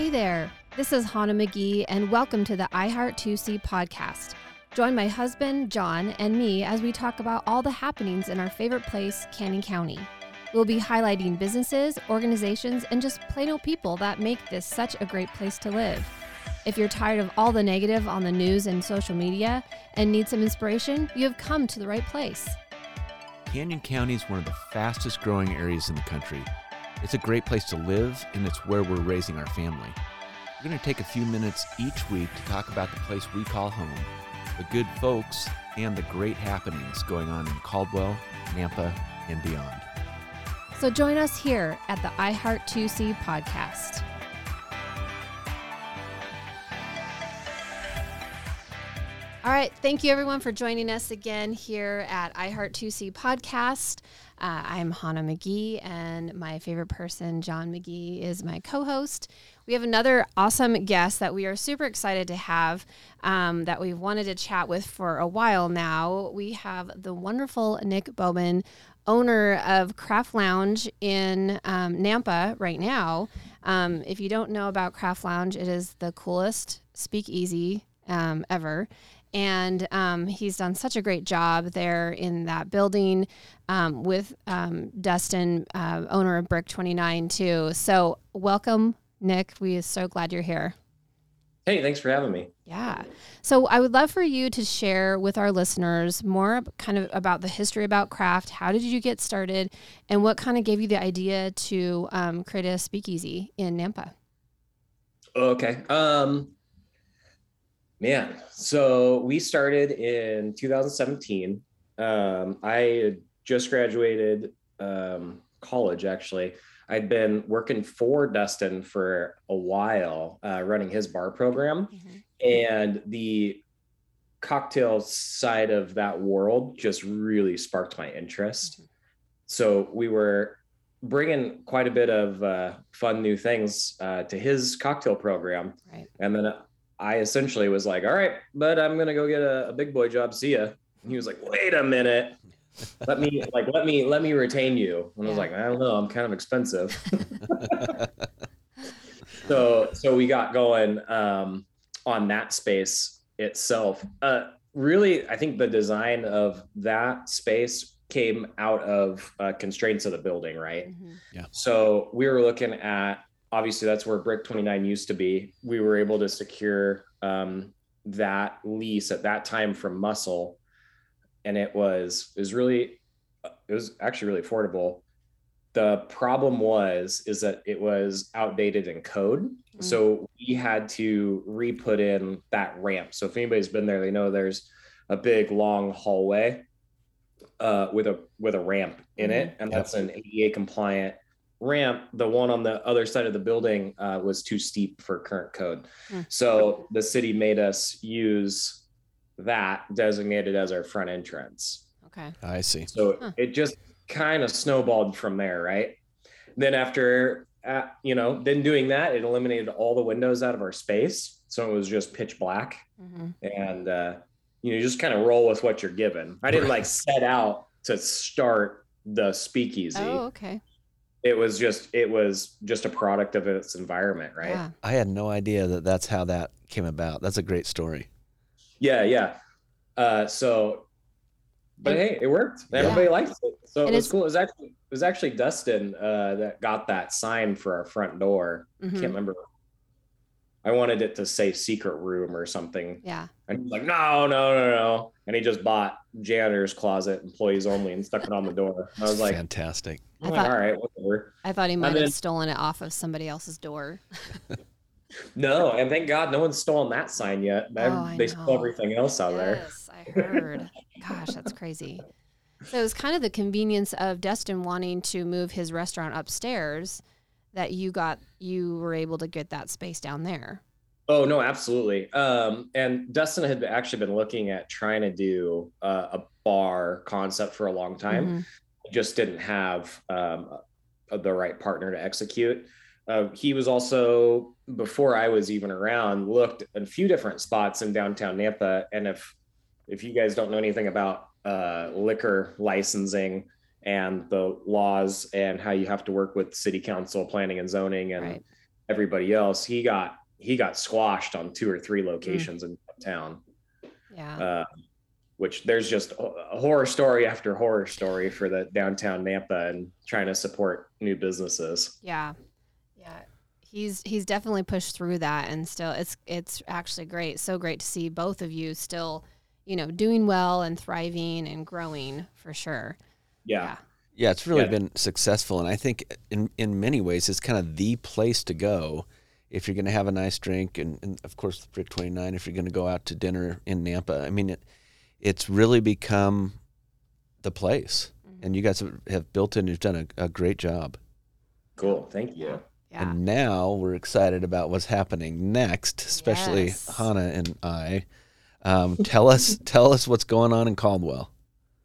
Hey there, this is Hannah McGee, and welcome to the iHeart 2C podcast. Join my husband, John, and me as we talk about all the happenings in our favorite place, Canyon County. We'll be highlighting businesses, organizations, and just plain old people that make this such a great place to live. If you're tired of all the negative on the news and social media and need some inspiration, you have come to the right place. Canyon County is one of the fastest growing areas in the country. It's a great place to live, and it's where we're raising our family. We're going to take a few minutes each week to talk about the place we call home, the good folks, and the great happenings going on in Caldwell, Nampa, and beyond. So join us here at the iHeart 2C podcast. All right. Thank you, everyone, for joining us again here at iHeart 2C podcast. Uh, I'm Hannah McGee, and my favorite person, John McGee, is my co host. We have another awesome guest that we are super excited to have um, that we've wanted to chat with for a while now. We have the wonderful Nick Bowman, owner of Craft Lounge in um, Nampa right now. Um, if you don't know about Craft Lounge, it is the coolest speakeasy um, ever and um, he's done such a great job there in that building um, with um, Dustin, uh, owner of Brick 29, too. So, welcome, Nick. We are so glad you're here. Hey, thanks for having me. Yeah. So, I would love for you to share with our listeners more kind of about the history about craft. How did you get started, and what kind of gave you the idea to um, create a speakeasy in Nampa? Okay. Um, Man, so we started in 2017. Um, I just graduated um, college, actually. I'd been working for Dustin for a while, uh, running his bar program. Mm-hmm. And the cocktail side of that world just really sparked my interest. Mm-hmm. So we were bringing quite a bit of uh, fun new things uh, to his cocktail program. Right. And then I essentially was like, all right, but I'm gonna go get a, a big boy job. See ya. And he was like, wait a minute. Let me like let me let me retain you. And I was like, I don't know, I'm kind of expensive. so so we got going um, on that space itself. Uh, really, I think the design of that space came out of uh, constraints of the building, right? Mm-hmm. Yeah. So we were looking at obviously that's where Brick 29 used to be. We were able to secure um, that lease at that time from Muscle, and it was it was really it was actually really affordable. The problem was is that it was outdated in code, mm-hmm. so we had to re-put in that ramp. So if anybody's been there, they know there's a big long hallway uh, with a with a ramp in mm-hmm. it, and that's an ADA compliant ramp, the one on the other side of the building uh, was too steep for current code. Mm. So the city made us use that designated as our front entrance. Okay. I see. So huh. it just kind of snowballed from there, right? Then after, uh, you know, then doing that, it eliminated all the windows out of our space. So it was just pitch black. Mm-hmm. And, uh, you know, just kind of roll with what you're given. I didn't like set out to start the speakeasy. Oh, okay it was just it was just a product of its environment right yeah. i had no idea that that's how that came about that's a great story yeah yeah uh, so but hey it worked everybody yeah. liked it so and it was cool it was actually it was actually dustin uh, that got that sign for our front door mm-hmm. can't remember I wanted it to say secret room or something. Yeah. And he's like, no, no, no, no. And he just bought janitor's closet, employees only, and stuck it on the door. I was like, fantastic. I thought, all right, whatever. I thought he might have stolen it off of somebody else's door. no, and thank God no one's stolen that sign yet. Oh, they stole everything else out yes, there. Yes, I heard. Gosh, that's crazy. So it was kind of the convenience of Dustin wanting to move his restaurant upstairs that you got you were able to get that space down there. Oh no, absolutely. Um, and Dustin had actually been looking at trying to do uh, a bar concept for a long time. Mm-hmm. Just didn't have um, the right partner to execute. Uh, he was also before I was even around looked at a few different spots in downtown Nampa. And if if you guys don't know anything about uh, liquor licensing, and the laws and how you have to work with city council planning and zoning and right. everybody else, he got he got squashed on two or three locations in town. Yeah. Uh, which there's just a horror story after horror story for the downtown Nampa and trying to support new businesses. Yeah. Yeah. He's he's definitely pushed through that and still it's it's actually great. So great to see both of you still, you know, doing well and thriving and growing for sure. Yeah. Yeah, it's really Yeah. been successful, and I think in in many ways it's kind of the place to go if you're going to have a nice drink, and, and of course Brick Twenty Nine if you're going to go out to dinner in Nampa. I mean, it it's really become the place, Mm-hmm. and you guys have, have built in, and You've done a, a great job, Cool. Thank you. Yeah. and now we're excited about what's happening next, especially Yes. Hannah and I. Um, tell us tell us what's going on in Caldwell.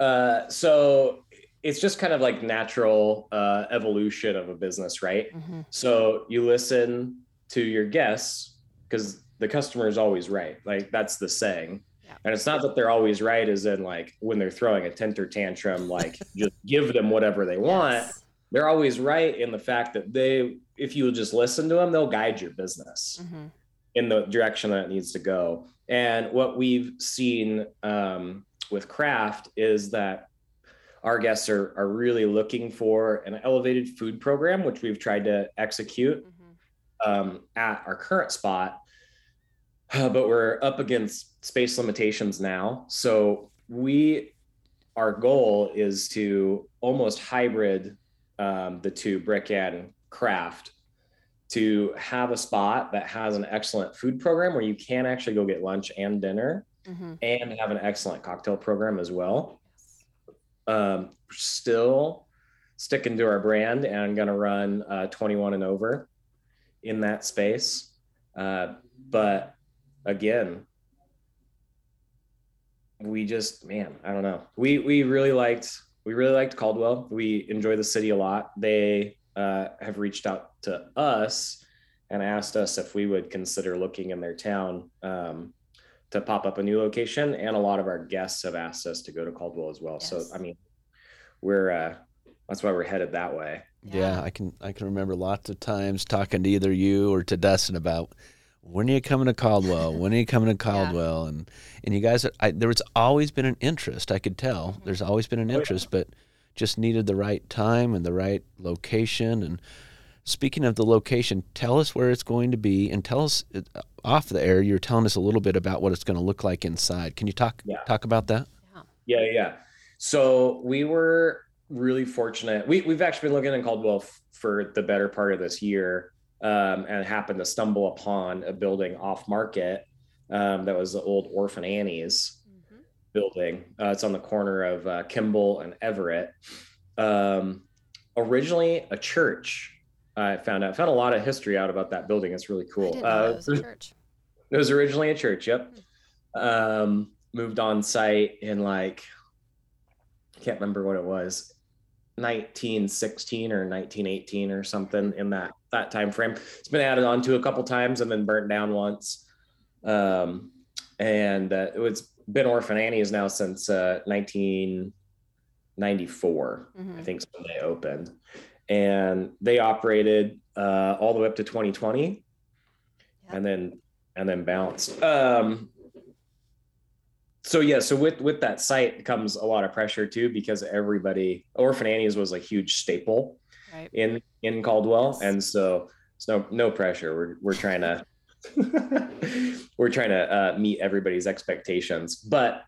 Uh, so it's just kind of like natural uh, evolution of a business, right? Mhm. So you listen to your guests because the customer is always right. Like that's the saying. Yeah. And it's not that they're always right, as in like when they're throwing a temper tantrum, like just give them whatever they want. Yes. They're always right in the fact that they, if you just listen to them, they'll guide your business Mhm. in the direction that it needs to go. And what we've seen um, with craft is that our guests are, are really looking for an elevated food program, which we've tried to execute Mhm. Um, at our current spot. Uh, but we're up against space limitations now. So we, our goal is to almost hybrid um, the two brick and craft to have a spot that has an excellent food program where you can actually go get lunch and dinner Mhm. and have an excellent cocktail program as well. Um, still sticking to our brand and going to run uh, 21 and over in that space. Uh, but again, we just, man, I don't know. We we really liked we really liked Caldwell. We enjoy the city a lot. They uh, have reached out to us and asked us if we would consider looking in their town um, to pop up a new location. And a lot of our guests have asked us to go to Caldwell as well. So I mean, we're uh, that's why we're headed that way. Yeah. I can I can remember lots of times talking to either you or to Dustin about when are you coming to Caldwell? When are you coming to Caldwell? And and you guys, I, there was always been an interest. I could tell Mm-hmm. there's always been an Oh, yeah. interest, but just needed the right time and the right location. And speaking of the location, tell us where it's going to be, and tell us uh, off the air. You're telling us a little bit about what it's going to look like inside. Can you talk Yeah. talk about that? Yeah, Yeah, yeah. So we were really fortunate. We we've actually been looking in Caldwell f- for the better part of this year, um, and happened to stumble upon a building off market um, that was the old Orphan Annie's Mhm. building. Uh, it's on the corner of uh, Kimball and Everett. Um, originally a church. I found out found a lot of history out about that building. It's really cool. Uh, it was a church. it was originally a church. Yep. Um, moved on site in like, I can't remember what it was, 1916 or 1918 or something in that that time frame. It's been added on to a couple times and then burnt down once. Um, and uh, it's been Orphan Annie's now since uh, 1994. I Mhm. think when they opened, and they operated uh, all the way up to 2020, Yep. and then and then bounced. Um, so yeah, so with with that site comes a lot of pressure too because everybody Orphan Annie's was a huge staple Right. in in Caldwell, Yes. and so it's no no pressure. We're we're trying to we're trying to uh, meet everybody's expectations, but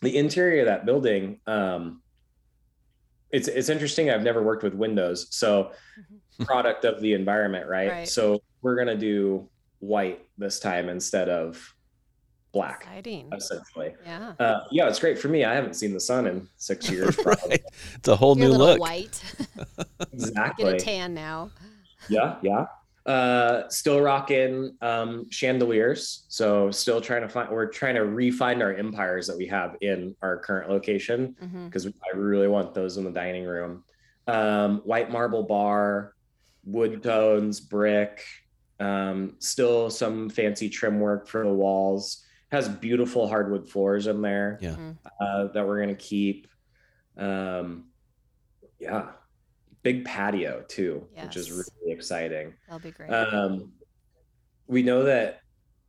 the interior of that building. Um, it's, it's interesting. I've never worked with windows, so product of the environment, right? Right. So we're gonna do white this time instead of black, Exciting. essentially. Yeah. Uh, yeah, it's great for me. I haven't seen the sun in six years. right. It's a whole Your new little look. white. Get Exactly. a tan now. Yeah, yeah. Uh, still rocking um, chandeliers. So still trying to find. We're trying to refine our empires that we have in our current location because I really want those in the dining room. Um, white marble bar, wood tones, brick. Um, still some fancy trim work for the walls. Has beautiful hardwood floors in there Yeah. Mhm. uh, that we're gonna keep. Um, yeah, big patio too, which is really exciting. That'll be great. Um, we know that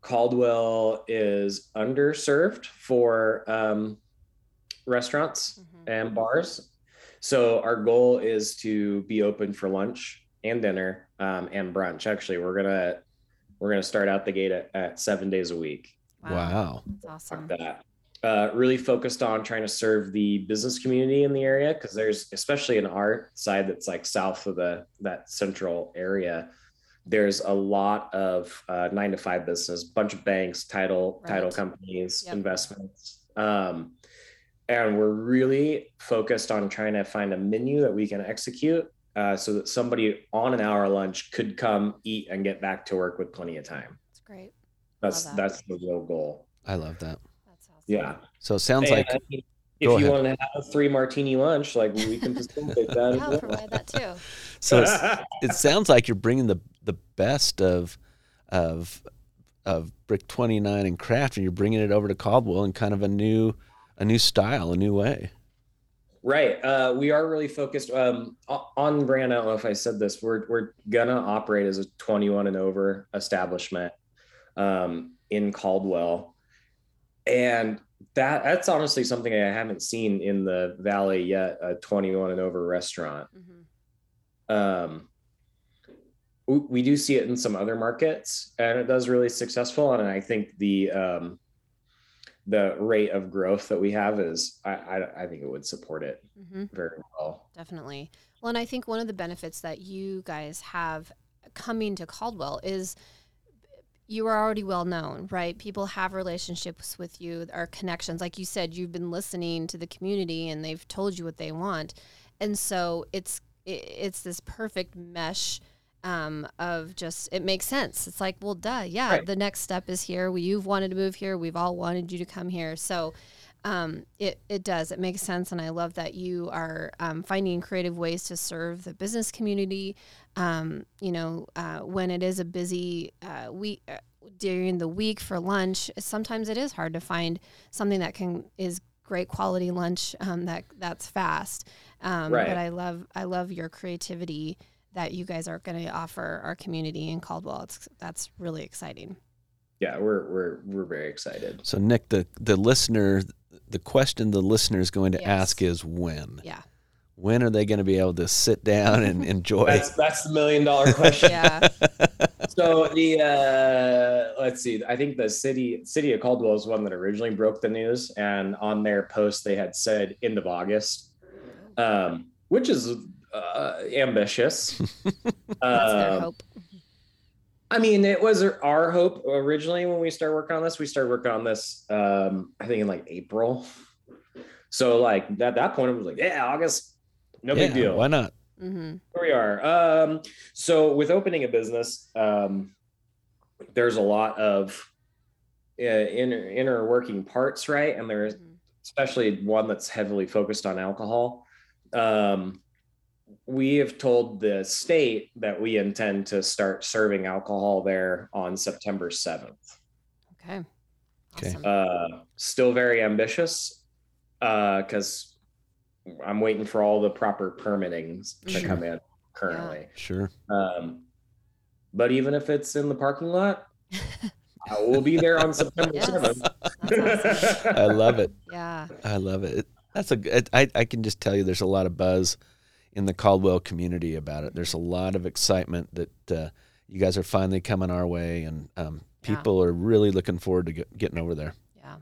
Caldwell is underserved for um, restaurants Mhm. and bars. So our goal is to be open for lunch and dinner um, and brunch. Actually, we're gonna we're gonna start out the gate at, at seven days a week. Wow. That's awesome. That uh, really focused on trying to serve the business community in the area because there's especially in our side that's like south of the that central area. There's a lot of uh, nine to five business, bunch of banks, title title companies, Yep. investments. Um, and we're really focused on trying to find a menu that we can execute uh, so that somebody on an hour lunch could come eat and get back to work with plenty of time. That's great. That's that. that's the real goal. I love that. That's awesome. Yeah. So it sounds And like I mean, if you ahead. want to have a three martini lunch, like we can facilitate that. Yeah, I'll provide that too. so it sounds like you're bringing the the best of of of Brick 29 and craft and you're bringing it over to Caldwell in kind of a new a new style, a new way. right. Uh, we are really focused um, on brand. I don't know if I said this. We're we're gonna operate as a 21 and over establishment um, in Caldwell, and that that's honestly something I haven't seen in the valley yet. A 21 and over restaurant. Mhm. um, we, we do see it in some other markets and it does really successful and i think the um, the rate of growth that we have is i i, I think it would support it Mhm. very well Definitely. Well, and I think one of the benefits that you guys have coming to Caldwell is you are already well known, right? People have relationships with you, are connections. Like you said, you've been listening to the community and they've told you what they want. And so it's it's this perfect mesh um, of just it makes sense. It's like, well, duh, yeah. Right. The next step is here. We, you've wanted to move here. We've all wanted you to come here. So um, it it does. It makes sense, and I love that you are um, finding creative ways to serve the business community. Um, you know, uh, when it is a busy uh, week uh, during the week for lunch, sometimes it is hard to find something that can is great quality lunch um, that that's fast. Um, Right. But I love I love your creativity that you guys are going to offer our community in Caldwell. It's that's really exciting. Yeah we're we're we're very excited So Nick, the the listener, the question the listener is going to Yes. ask is when. Yeah. When are they going to be able to sit down and enjoy? that's that's the million dollar question Yeah. so the uh let's see i think the city city of caldwell is one that originally broke the news and on their post they had said end of august um which is uh ambitious That's their Um, hope. I mean, it was our hope originally when we started working on this. We started working on this, um, I think in like April. So like at that point, it was like, yeah, August, no big deal. Why not? hmm Here we are. Um, so with opening a business, um, there's a lot of uh, inner inner working parts, right? And there's Mm-hmm. especially one that's heavily focused on alcohol. Um, we have told the state that we intend to start serving alcohol there on September 7th. Okay. Okay. Awesome. Uh, still very ambitious because I'm waiting for all the proper permitting to Sure. come in currently. Sure. Um, but even if it's in the parking lot, I will be there on September Yes. 7th. Awesome. I love it. Yeah. I love it. It- That's a. good- I I can just tell you, there's a lot of buzz in the Caldwell community about it. There's a lot of excitement that uh, you guys are finally coming our way, and um, Yeah. people are really looking forward to get, getting over there. Yeah.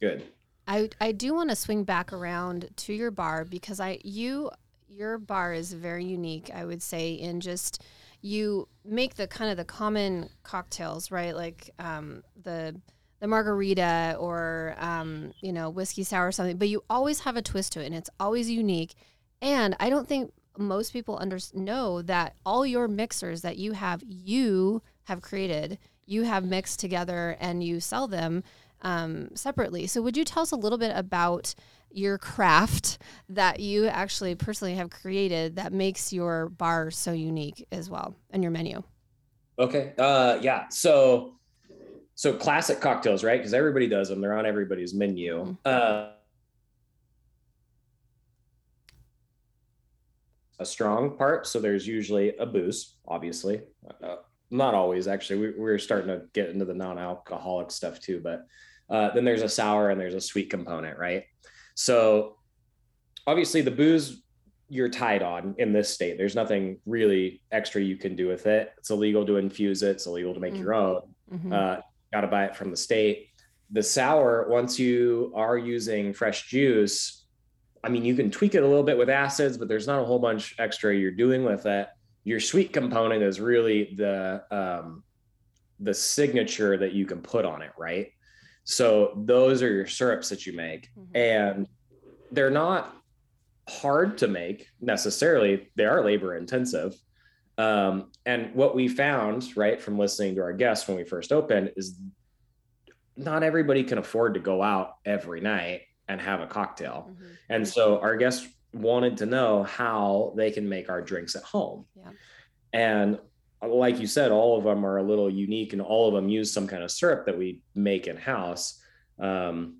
Good. I I do want to swing back around to your bar because I you your bar is very unique. I would say in just you make the kind of the common cocktails, right? Like um, the the margarita or um, you know whiskey sour or something, but you always have a twist to it, and it's always unique. And I don't think most people under, know that all your mixers that you have, you have created, you have mixed together, and you sell them um, separately. So, would you tell us a little bit about your craft that you actually personally have created that makes your bar so unique as well, and your menu? Okay. Uh, yeah. So, so classic cocktails, right? Because everybody does them. They're on everybody's menu. Uh, a strong part. So there's usually a booze, obviously. Uh, not always, actually. We, we're starting to get into the non alcoholic stuff too. But uh, then there's a sour and there's a sweet component, right? So obviously, the booze you're tied on in this state. There's nothing really extra you can do with it. It's illegal to infuse it, it's illegal to make mm-hmm. your own. Mm-hmm. Uh, Got to buy it from the state. The sour, once you are using fresh juice, I mean, you can tweak it a little bit with acids, but there's not a whole bunch extra you're doing with it. Your sweet component is really the um, the signature that you can put on it, right? So those are your syrups that you make, mm-hmm. and they're not hard to make necessarily. They are labor intensive. Um, and what we found, right, from listening to our guests when we first opened, is not everybody can afford to go out every night and have a cocktail. Mm-hmm. And so our guests wanted to know how they can make our drinks at home. Yeah. And like you said, all of them are a little unique and all of them use some kind of syrup that we make in house um,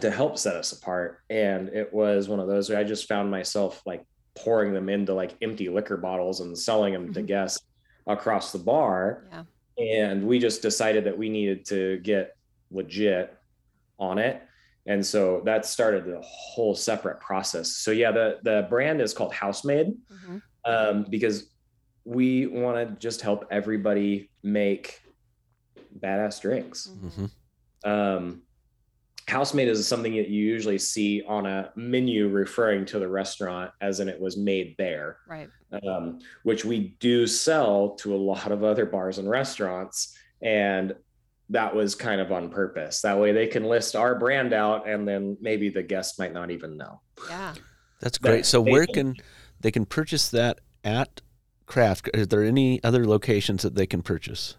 to help set us apart. And it was one of those where I just found myself like pouring them into like empty liquor bottles and selling them mm-hmm. to guests across the bar. Yeah. And we just decided that we needed to get legit on it and so that started a whole separate process. So yeah the the brand is called housemade mm-hmm. um, because we want to just help everybody make badass drinks. Mm-hmm. um, housemade is something that you usually see on a menu referring to the restaurant as in it was made there right. um, which we do sell to a lot of other bars and restaurants. And that was kind of on purpose. That way they can list our brand out and then maybe the guest might not even know. Yeah. That's great. That so where can they can purchase that at Craft? Is there any other locations that they can purchase?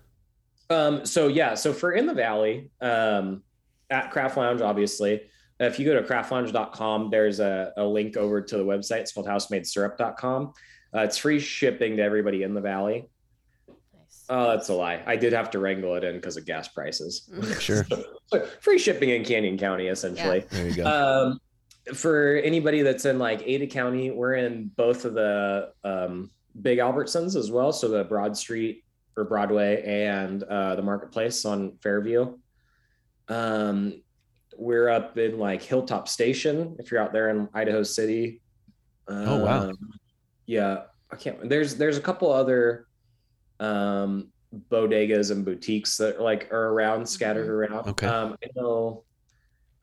Um, so yeah, so for in the valley, um, at Craft Lounge, obviously, if you go to craftlounge.com, there's a, a link over to the website. It's called housemadesyrup.com. Uh, it's free shipping to everybody in the valley. Oh, that's a lie. I did have to wrangle it in because of gas prices. Mm. Sure. so, free shipping in Canyon County, essentially. Yeah. There you go. Um, for anybody that's in like Ada County, we're in both of the um, big Albertsons as well. So the Broad Street or Broadway and uh, the Marketplace on Fairview. Um, we're up in like Hilltop Station if you're out there in Idaho City. oh wow. Um, yeah, I can't. There's there's a couple other um, bodegas and boutiques that like are around, scattered mm-hmm. around. Okay. Um, I know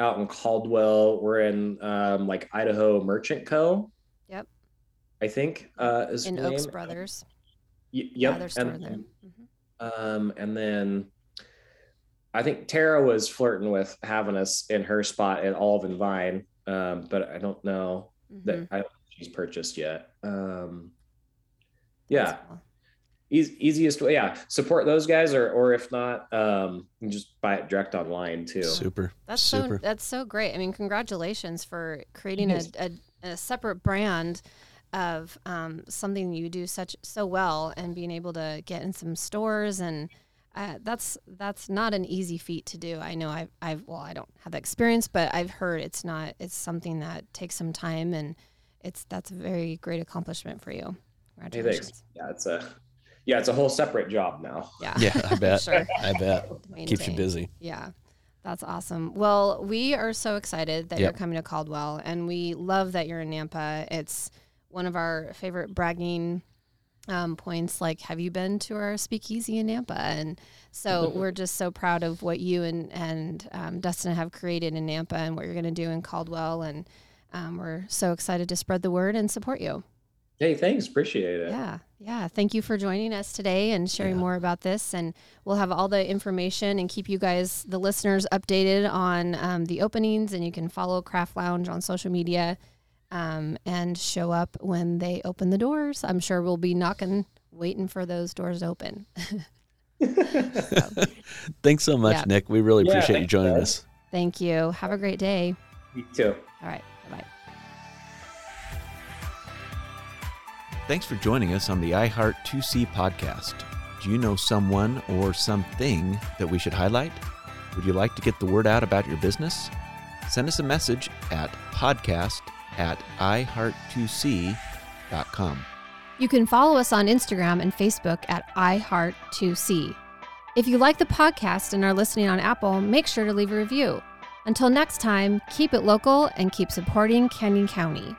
out in Caldwell, we're in um, like Idaho Merchant Co. Yep. I think uh, is in Oaks name. Brothers. Y- yep. Yeah, and, there. Mm-hmm. Um, and then I think Tara was flirting with having us in her spot at Olive and Vine, um, but I don't know mm-hmm. that I don't she's purchased yet. Um, yeah. Cool easiest way yeah support those guys or or if not um just buy it direct online too super that's super. so that's so great i mean congratulations for creating a, a, a, separate brand of um, something you do such so well and being able to get in some stores and uh, that's that's not an easy feat to do. I know I've, I've well I don't have the experience, but I've heard it's not. It's something that takes some time, and it's that's a very great accomplishment for you. Congratulations. Hey, yeah, it's a yeah, it's a whole separate job now. Yeah. Yeah, I bet. sure. I bet. Keeps you busy. Yeah. That's awesome. Well, we are so excited that yep. you're coming to Caldwell and we love that you're in Nampa. It's one of our favorite bragging um, points. Like, have you been to our speakeasy in Nampa? And so we're just so proud of what you and, and um, Dustin have created in Nampa and what you're going to do in Caldwell. And um, we're so excited to spread the word and support you. Hey, thanks. Appreciate it. Yeah. Yeah. Thank you for joining us today and sharing yeah. more about this. And we'll have all the information and keep you guys, the listeners, updated on um, the openings. And you can follow Craft Lounge on social media um, and show up when they open the doors. I'm sure we'll be knocking, waiting for those doors open. so. Thanks so much, yeah. Nick. We really appreciate yeah, you joining us. Thank you. Have a great day. You too. All right. Thanks for joining us on the iHeart 2C podcast. Do you know someone or something that we should highlight? Would you like to get the word out about your business? Send us a message at podcast at iHeart2C iHeart2C.com. You can follow us on Instagram and Facebook at iHeart2C. If you like the podcast and are listening on Apple, make sure to leave a review. Until next time, keep it local and keep supporting Canyon County.